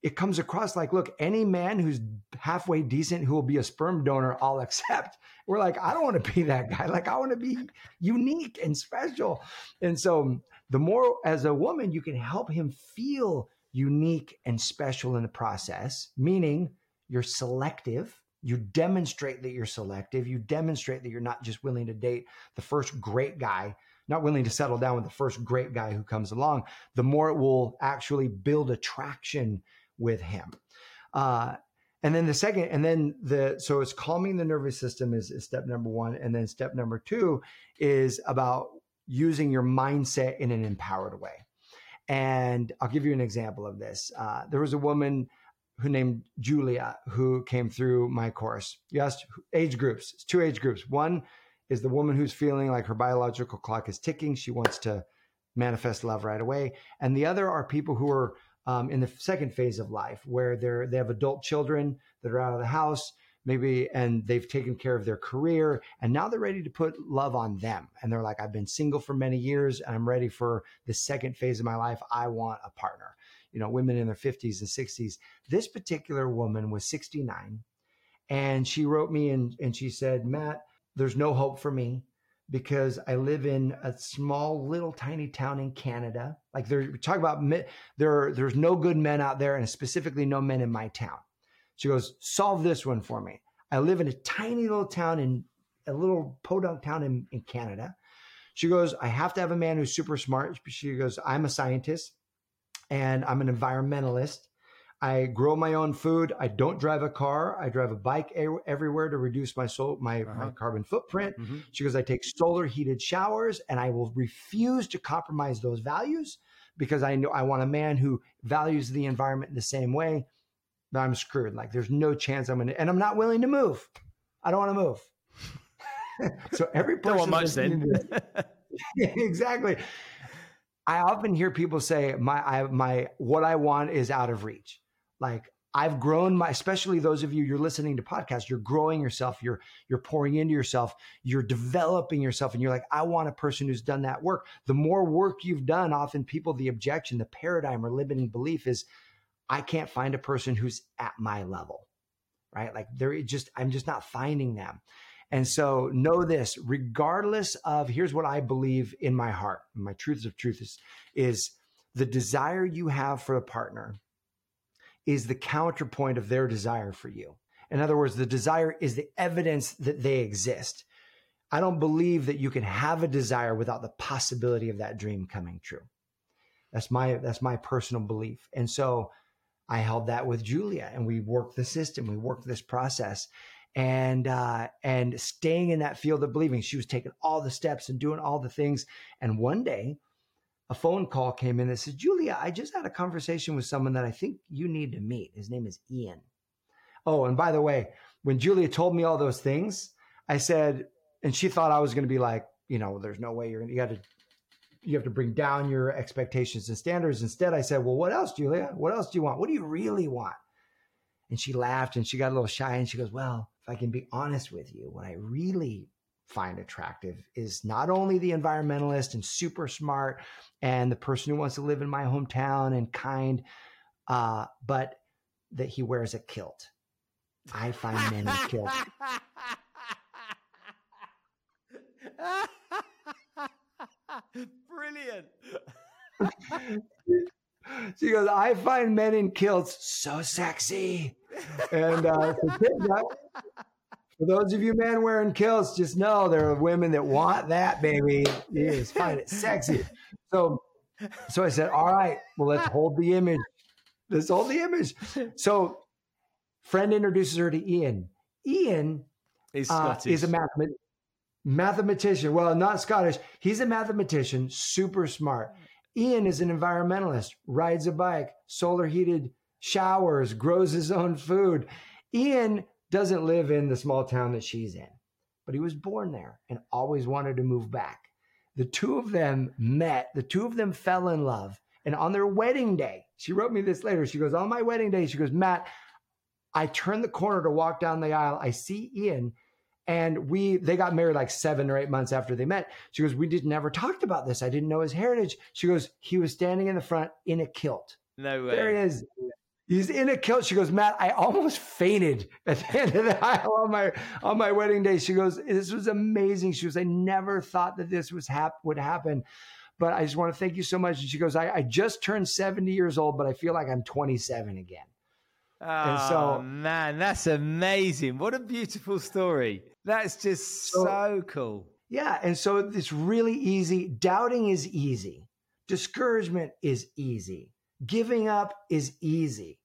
it comes across like, look, any man who's halfway decent who will be a sperm donor, I'll accept. We're like, I don't want to be that guy. Like, I want to be unique and special. And so, the more as a woman, you can help him feel unique and special in the process, meaning you're selective. You demonstrate that you're selective. You demonstrate that you're not just willing to date the first great guy, not willing to settle down with the first great guy who comes along. The more it will actually build attraction with him. Uh, and then the second, and then the, so it's calming the nervous system is, is step number one. And then step number two is about using your mindset in an empowered way. And I'll give you an example of this. Uh, there was a woman who named Julia who came through my course. You asked age groups. It's two age groups. One is the woman who's feeling like her biological clock is ticking. She wants to manifest love right away. And the other are people who are um, in the second phase of life where they're they have adult children that are out of the house maybe and they've taken care of their career and now they're ready to put love on them. And they're like i've been single for many years and i'm ready for the second phase of my life. I want a partner. You know women in their 50s and 60s this particular woman was 69 and she wrote me and, and she said Mat there's no hope for me because I live in a small little tiny town in Canada. Like they're talking about there, there's no good men out there, and specifically no men in my town. She goes, solve this one for me. I live in a tiny little town in a little podunk town in, in Canada. She goes, I have to have a man who's super smart. She goes, I'm a scientist and I'm an environmentalist I grow my own food. I don't drive a car. I drive a bike a- everywhere to reduce my soul, my, uh-huh. my carbon footprint. Mm-hmm. She goes, I take solar heated showers and I will refuse to compromise those values because I know I want a man who values the environment in the same way. But I'm screwed. Like there's no chance I'm gonna and I'm not willing to move. I don't want to move. so every person don't want much then. exactly. I often hear people say my I, my what I want is out of reach. Like I've grown my, especially those of you you're listening to podcasts, you're growing yourself, you're you're pouring into yourself, you're developing yourself, and you're like, I want a person who's done that work. The more work you've done, often people, the objection, the paradigm or limiting belief is, I can't find a person who's at my level, right? Like they're just, I'm just not finding them. And so know this, regardless of here's what I believe in my heart, my truths of truth is, is the desire you have for a partner is the counterpoint of their desire for you. In other words, the desire is the evidence that they exist. I don't believe that you can have a desire without the possibility of that dream coming true. That's my that's my personal belief. And so I held that with Julia and we worked the system, we worked this process and uh, and staying in that field of believing. She was taking all the steps and doing all the things. And one day a phone call came in that said, Julia, I just had a conversation with someone that I think you need to meet. His name is Ian. Oh, and by the way, when Julia told me all those things, I said, and she thought I was going to be like, you know, there's no way you're going to, you got to, you have to bring down your expectations and standards. Instead, I said, well, what else, Julia? What else do you want? What do you really want? And she laughed and she got a little shy and she goes, well, if I can be honest with you, what I really find attractive is not only the environmentalist and super smart and the person who wants to live in my hometown and kind, uh, but that he wears a kilt. I find men in kilts. Brilliant. she goes, I find men in kilts so sexy. And uh, so for those of you men wearing kilts, just know there are women that want that, baby. You just find it sexy. So, so I said, all right, well, let's hold the image. Let's hold the image. So, friend introduces her to Ian. Ian uh, is a mathemat- mathematician. Well, not Scottish. He's a mathematician, super smart. Ian is an environmentalist, rides a bike, solar heated showers, grows his own food. Ian doesn't live in the small town that she's in, but he was born there and always wanted to move back. The two of them met, the two of them fell in love. And on their wedding day, she wrote me this later. She goes, On my wedding day, she goes, Mat, I turn the corner to walk down the aisle. I see Ian and we they got married like seven or eight months after they met she goes we did never talked about this i didn't know his heritage she goes he was standing in the front in a kilt no way there he is He's in a kilt. She goes, Mat, I almost fainted at the end of the aisle on my on my wedding day. She goes, This was amazing. She goes, I never thought that this was hap- would happen. But I just want to thank you so much. And she goes, I, I just turned 70 years old, but I feel like I'm 27 again. Oh, and so, oh, man, that's amazing. What a beautiful story. That's just so, so cool. Yeah. And so it's really easy. Doubting is easy, discouragement is easy, giving up is easy.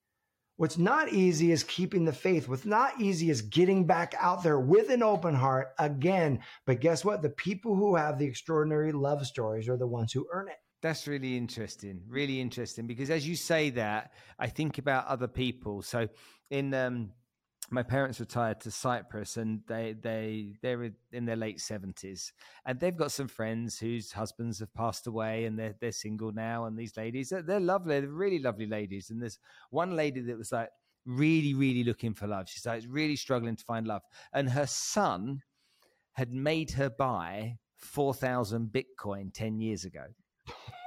What's not easy is keeping the faith. What's not easy is getting back out there with an open heart again. But guess what? The people who have the extraordinary love stories are the ones who earn it. That's really interesting. Really interesting because as you say that, I think about other people. So in um my parents retired to Cyprus and they they they're in their late seventies. And they've got some friends whose husbands have passed away and they're they're single now and these ladies they're, they're lovely they're really lovely ladies. And there's one lady that was like really really looking for love. She's like really struggling to find love. And her son had made her buy 4000 bitcoin 10 years ago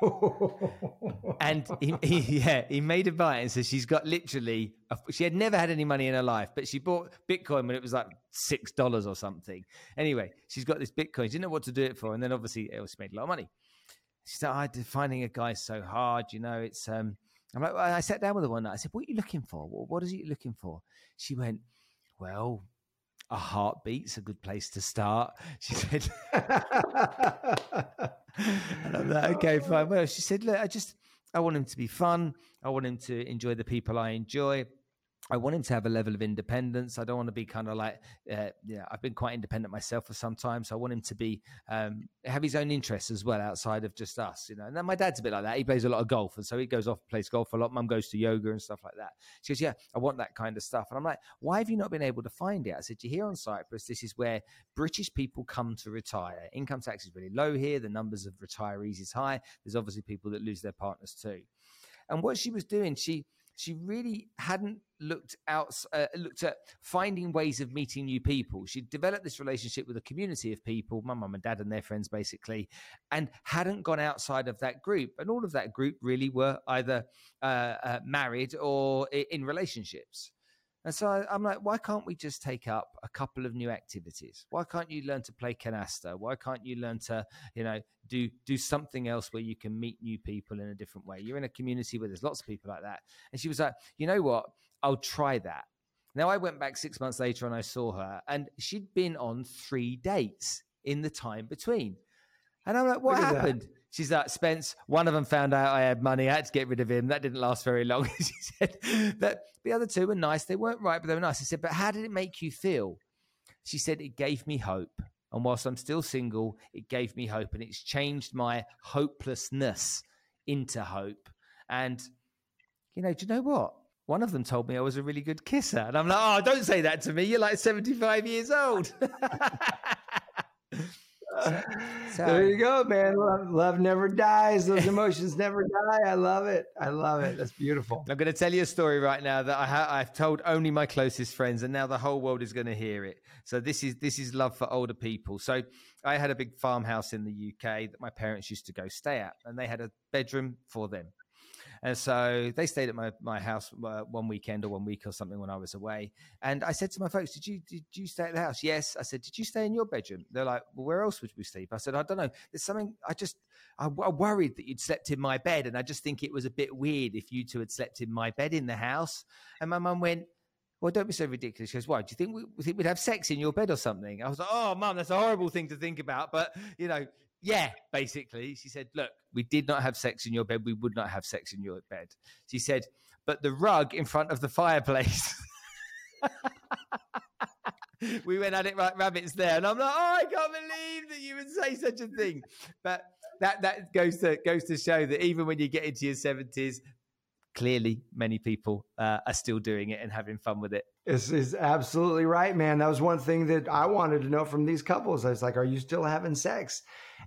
and he, he, yeah, he made a buy and so she's got literally. A, she had never had any money in her life, but she bought Bitcoin when it was like six dollars or something. Anyway, she's got this Bitcoin. She didn't know what to do it for, and then obviously it also made a lot of money. She said, "I oh, finding a guy so hard. You know, it's." um I'm like, well, I sat down with her one night. I said, "What are you looking for? What, what is it you're looking for?" She went, "Well, a heartbeat's a good place to start. She said, and I'm like, okay, fine. Well, she said, look, I just, I want him to be fun. I want him to enjoy the people I enjoy. I want him to have a level of independence. I don't want to be kind of like, uh, yeah, I've been quite independent myself for some time. So I want him to be, um, have his own interests as well outside of just us, you know. And then my dad's a bit like that. He plays a lot of golf. And so he goes off, and plays golf a lot. Mum goes to yoga and stuff like that. She goes, yeah, I want that kind of stuff. And I'm like, why have you not been able to find it? I said, you're here on Cyprus. This is where British people come to retire. Income tax is really low here. The numbers of retirees is high. There's obviously people that lose their partners too. And what she was doing, she, she really hadn't looked out uh, looked at finding ways of meeting new people she developed this relationship with a community of people my mum and dad and their friends basically and hadn't gone outside of that group and all of that group really were either uh, uh, married or in relationships and so I, am like, why can't we just take up a couple of new activities? Why can't you learn to play canasta? Why can't you learn to, you know, do do something else where you can meet new people in a different way? You're in a community where there's lots of people like that. And she was like, you know what? I'll try that. Now I went back six months later and I saw her, and she'd been on three dates in the time between. And I'm like, what happened? She's like, Spence, one of them found out I had money. I had to get rid of him. That didn't last very long. she said that the other two were nice. They weren't right, but they were nice. I said, but how did it make you feel? She said, it gave me hope. And whilst I'm still single, it gave me hope. And it's changed my hopelessness into hope. And, you know, do you know what? One of them told me I was a really good kisser. And I'm like, oh, don't say that to me. You're like 75 years old. So, there you go, man. Love, love, never dies. Those emotions never die. I love it. I love it. That's beautiful. I'm going to tell you a story right now that I ha- I've told only my closest friends, and now the whole world is going to hear it. So this is this is love for older people. So I had a big farmhouse in the UK that my parents used to go stay at, and they had a bedroom for them. And so they stayed at my, my house uh, one weekend or one week or something when I was away. And I said to my folks, did you, did you stay at the house? Yes. I said, did you stay in your bedroom? They're like, well, where else would we sleep? I said, I don't know. There's something I just, I, I worried that you'd slept in my bed. And I just think it was a bit weird if you two had slept in my bed in the house. And my mum went, well, don't be so ridiculous. She goes, why? Do you think we, think we'd have sex in your bed or something? I was like, oh, mum, that's a horrible thing to think about. But, you know, yeah, basically. She said, Look, we did not have sex in your bed. We would not have sex in your bed. She said, But the rug in front of the fireplace. we went at it like rabbits there. And I'm like, Oh, I can't believe that you would say such a thing. But that, that goes to goes to show that even when you get into your 70s, clearly many people uh, are still doing it and having fun with it. This is absolutely right, man. That was one thing that I wanted to know from these couples. I was like, "Are you still having sex?"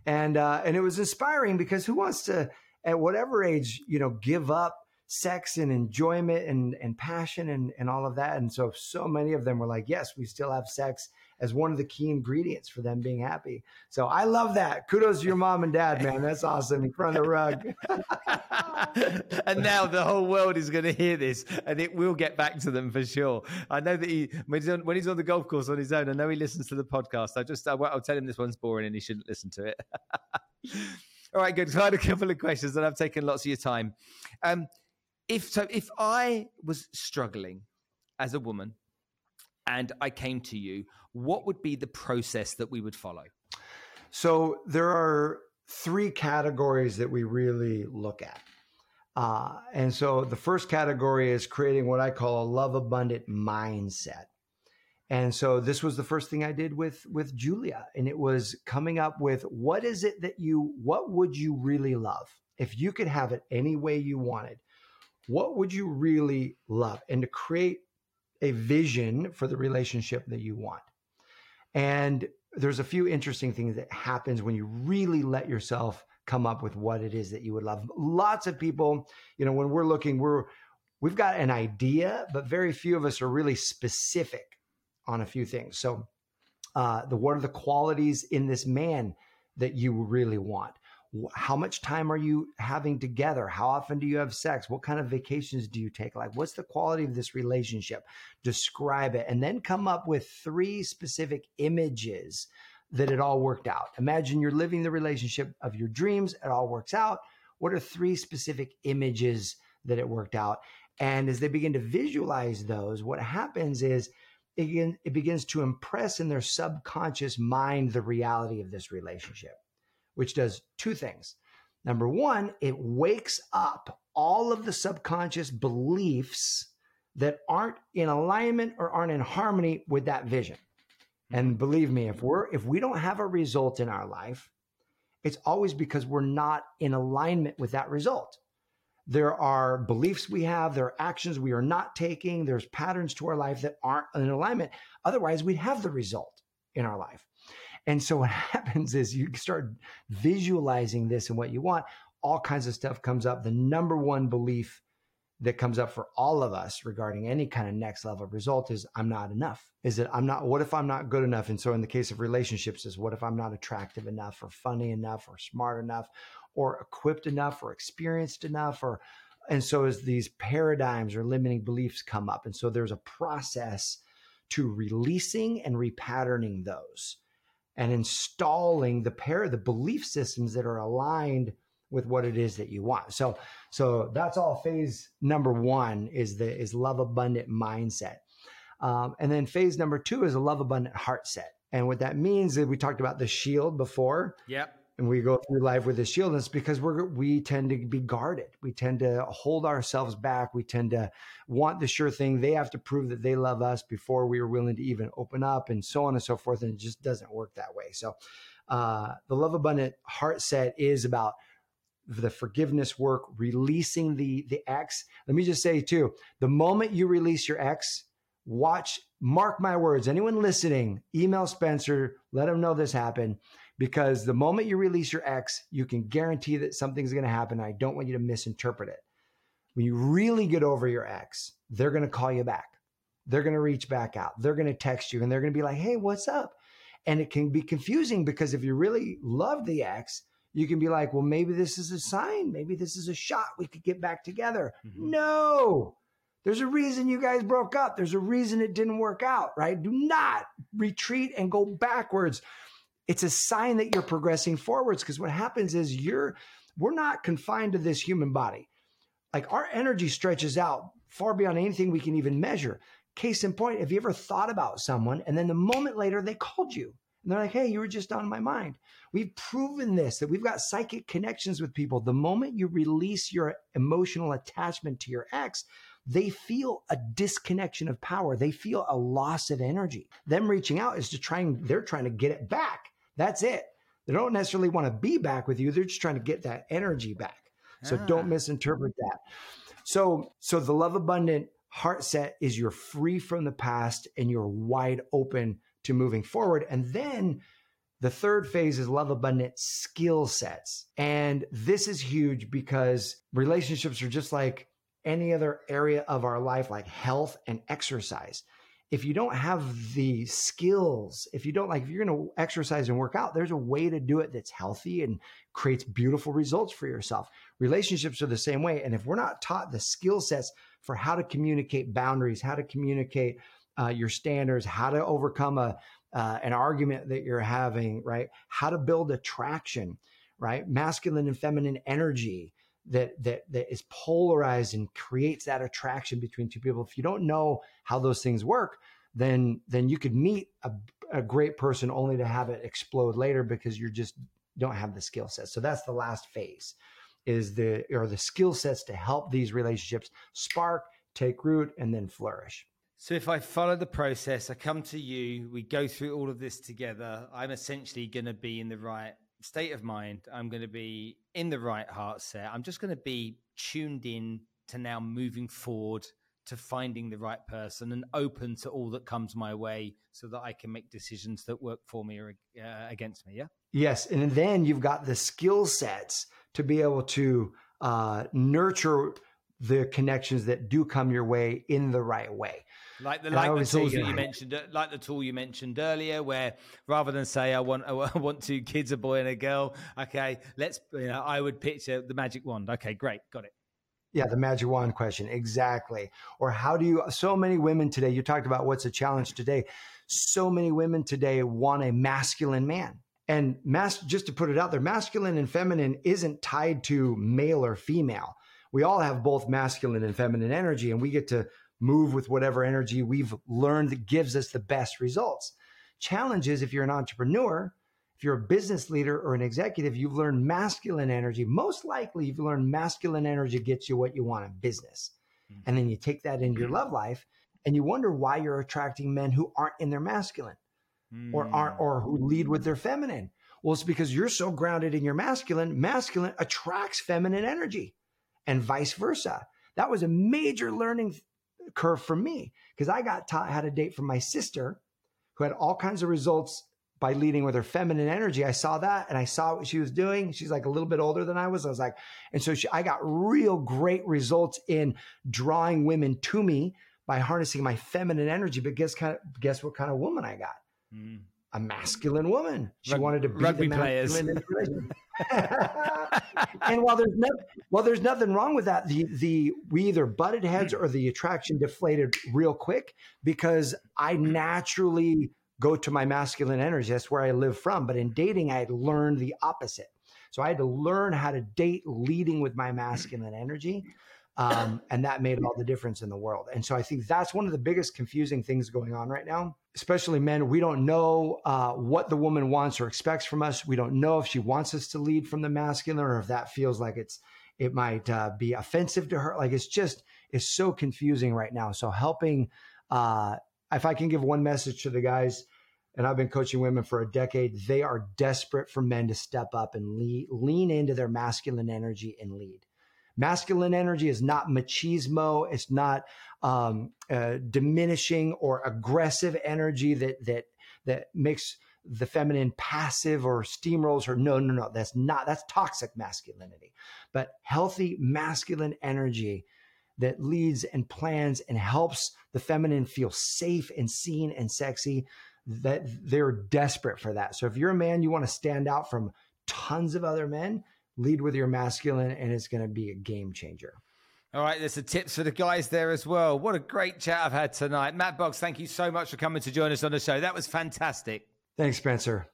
And uh, and it was inspiring because who wants to, at whatever age, you know, give up sex and enjoyment and and passion and and all of that. And so so many of them were like, "Yes, we still have sex." As one of the key ingredients for them being happy. So I love that. Kudos to your mom and dad, man. That's awesome. In front of the rug. and now the whole world is going to hear this and it will get back to them for sure. I know that he, when he's, on, when he's on the golf course on his own, I know he listens to the podcast. I just, I, will tell him this one's boring and he shouldn't listen to it. All right, good. So I had a couple of questions and I've taken lots of your time. Um, if so, if I was struggling as a woman and I came to you, what would be the process that we would follow? So there are three categories that we really look at. Uh, and so the first category is creating what I call a love abundant mindset. And so this was the first thing I did with with Julia and it was coming up with what is it that you what would you really love if you could have it any way you wanted what would you really love and to create a vision for the relationship that you want. And there's a few interesting things that happens when you really let yourself come up with what it is that you would love. Lots of people, you know, when we're looking, we're we've got an idea, but very few of us are really specific on a few things. So, uh, the what are the qualities in this man that you really want? How much time are you having together? How often do you have sex? What kind of vacations do you take? Like, what's the quality of this relationship? Describe it, and then come up with three specific images that it all worked out. Imagine you're living the relationship of your dreams, it all works out. What are three specific images that it worked out? And as they begin to visualize those, what happens is it, begins to impress in their subconscious mind the reality of this relationship, which does two things. Number one, it wakes up all of the subconscious beliefs that aren't in alignment or aren't in harmony with that vision. And hmm. believe me, if we're if we don't have a result in our life, it's always because we're not in alignment with that result. There are beliefs we have, there are actions we are not taking, there's patterns to our life that aren't in alignment. Otherwise, we'd have the result in our life. And so what happens is you start visualizing this and what you want, all kinds of stuff comes up. The number one belief that comes up for all of us regarding any kind of next level result is I'm not enough. Is that I'm not, what if I'm not good enough? And so in the case of relationships, is what if I'm not attractive enough or funny enough or smart enough or equipped enough or experienced enough or, and so as these paradigms or limiting beliefs come up. And so there's a process to releasing and repatterning those and installing the pair, of the belief systems that are aligned with what it is that you want. So so that's all phase number one is the is love abundant mindset. Um, and then phase number two is a love abundant heart set. And what that means is we talked about the shield before. Yep. And we go through life with the shield, and it's because we're we tend to be guarded. We tend to hold ourselves back. We tend to want the sure thing. They have to prove that they love us before we are willing to even open up, and so on and so forth. And it just doesn't work that way. So, uh, the love abundant heart set is about the forgiveness work, releasing the the ex. Let me just say too, the moment you release your ex, watch, mark my words. Anyone listening, email Spencer, let him know this happened. Because the moment you release your ex, you can guarantee that something's going to happen. I don't want you to misinterpret it. When you really get over your ex, they're going to call you back. They're going to reach back out. They're going to text you and they're going to be like, hey, what's up? And it can be confusing because if you really love the ex, you can be like, well, maybe this is a sign. Maybe this is a shot. We could get back together. Mm-hmm. No, there's a reason you guys broke up. There's a reason it didn't work out, right? Do not retreat and go backwards. It's a sign that you're progressing forwards because what happens is you're, we're not confined to this human body. Like our energy stretches out far beyond anything we can even measure. Case in point, have you ever thought about someone and then the moment later they called you? And they're like, hey, you were just on my mind. We've proven this that we've got psychic connections with people. The moment you release your emotional attachment to your ex, they feel a disconnection of power. They feel a loss of energy. Them reaching out is to trying, they're trying to get it back. That's it. They don't necessarily want to be back with you. They're just trying to get that energy back. So ah. don't misinterpret that. So, so the love abundant heart set is you're free from the past and you're wide open to moving forward. And then the third phase is love abundant skill sets. And this is huge because relationships are just like any other area of our life, like health and exercise. If you don't have the skills, if you don't like, if you're going to exercise and work out, there's a way to do it that's healthy and creates beautiful results for yourself. Relationships are the same way. And if we're not taught the skill sets for how to communicate boundaries, how to communicate uh, your standards, how to overcome a uh, an argument that you're having, right? How to build attraction, right? Masculine and feminine energy that that that is polarized and creates that attraction between two people. If you don't know how those things work, then then you could meet a, a great person only to have it explode later because you just don't have the skill set. So that's the last phase is the or the skill sets to help these relationships spark, take root, and then flourish. So if I follow the process, I come to you, we go through all of this together. I'm essentially going to be in the right state of mind. I'm going to be in the right heart set. I'm just going to be tuned in to now moving forward to finding the right person and open to all that comes my way so that I can make decisions that work for me or uh, against me. Yeah. Yes. And then you've got the skill sets to be able to uh, nurture the connections that do come your way in the right way. Like the like the tools that you mentioned, uh, like the tool you mentioned earlier, where rather than say I want I want two kids, a boy and a girl, okay, let's you know I would picture the magic wand. Okay, great, got it. Yeah, the magic wand question. Exactly. Or how do you, so many women today, you talked about what's a challenge today. So many women today want a masculine man. And mas- just to put it out there, masculine and feminine isn't tied to male or female. We all have both masculine and feminine energy, and we get to move with whatever energy we've learned that gives us the best results. Challenge is if you're an entrepreneur, if you're a business leader or an executive, you've learned masculine energy. Most likely, you've learned masculine energy gets you what you want in business. Mm-hmm. And then you take that into your mm-hmm. love life and you wonder why you're attracting men who aren't in their masculine mm. or aren't or who lead with their feminine. Well, it's because you're so grounded in your masculine, masculine attracts feminine energy and vice versa. That was a major learning curve for me because I got taught how to date from my sister who had all kinds of results by leading with her feminine energy. I saw that and I saw what she was doing. She's like a little bit older than I was. I was like, and so she, I got real great results in drawing women to me by harnessing my feminine energy. But guess kind of, guess what kind of woman I got? Mm. A masculine woman. She wanted to be the players. and while there's no, well, there's nothing wrong with that. The the we either butted heads or the attraction deflated real quick because I naturally go to my masculine energy. That's where I live from. But in dating, I had learned the opposite. So I had to learn how to date leading with my masculine energy. Um, and that made all the difference in the world. And so I think that's one of the biggest confusing things going on right now, especially men. We don't know uh, what the woman wants or expects from us. We don't know if she wants us to lead from the masculine or if that feels like it's it might uh, be offensive to her. Like it's just it's so confusing right now. So helping, uh, if I can give one message to the guys, and I've been coaching women for a decade, they are desperate for men to step up and lead, lean into their masculine energy and lead. Masculine energy is not machismo. It's not um, uh, diminishing or aggressive energy that that that makes the feminine passive or steamrolls her. No, no, no. That's not. That's toxic masculinity. But healthy masculine energy that leads and plans and helps the feminine feel safe and seen and sexy that they're desperate for that. So if you're a man, you want to stand out from tons of other men, lead with your masculine, and it's going to be a game changer. All right, there's some tips for the guys there as well. What a great chat I've had tonight. Mat Boggs, thank you so much for coming to join us on the show. That was fantastic. Thanks, Spencer.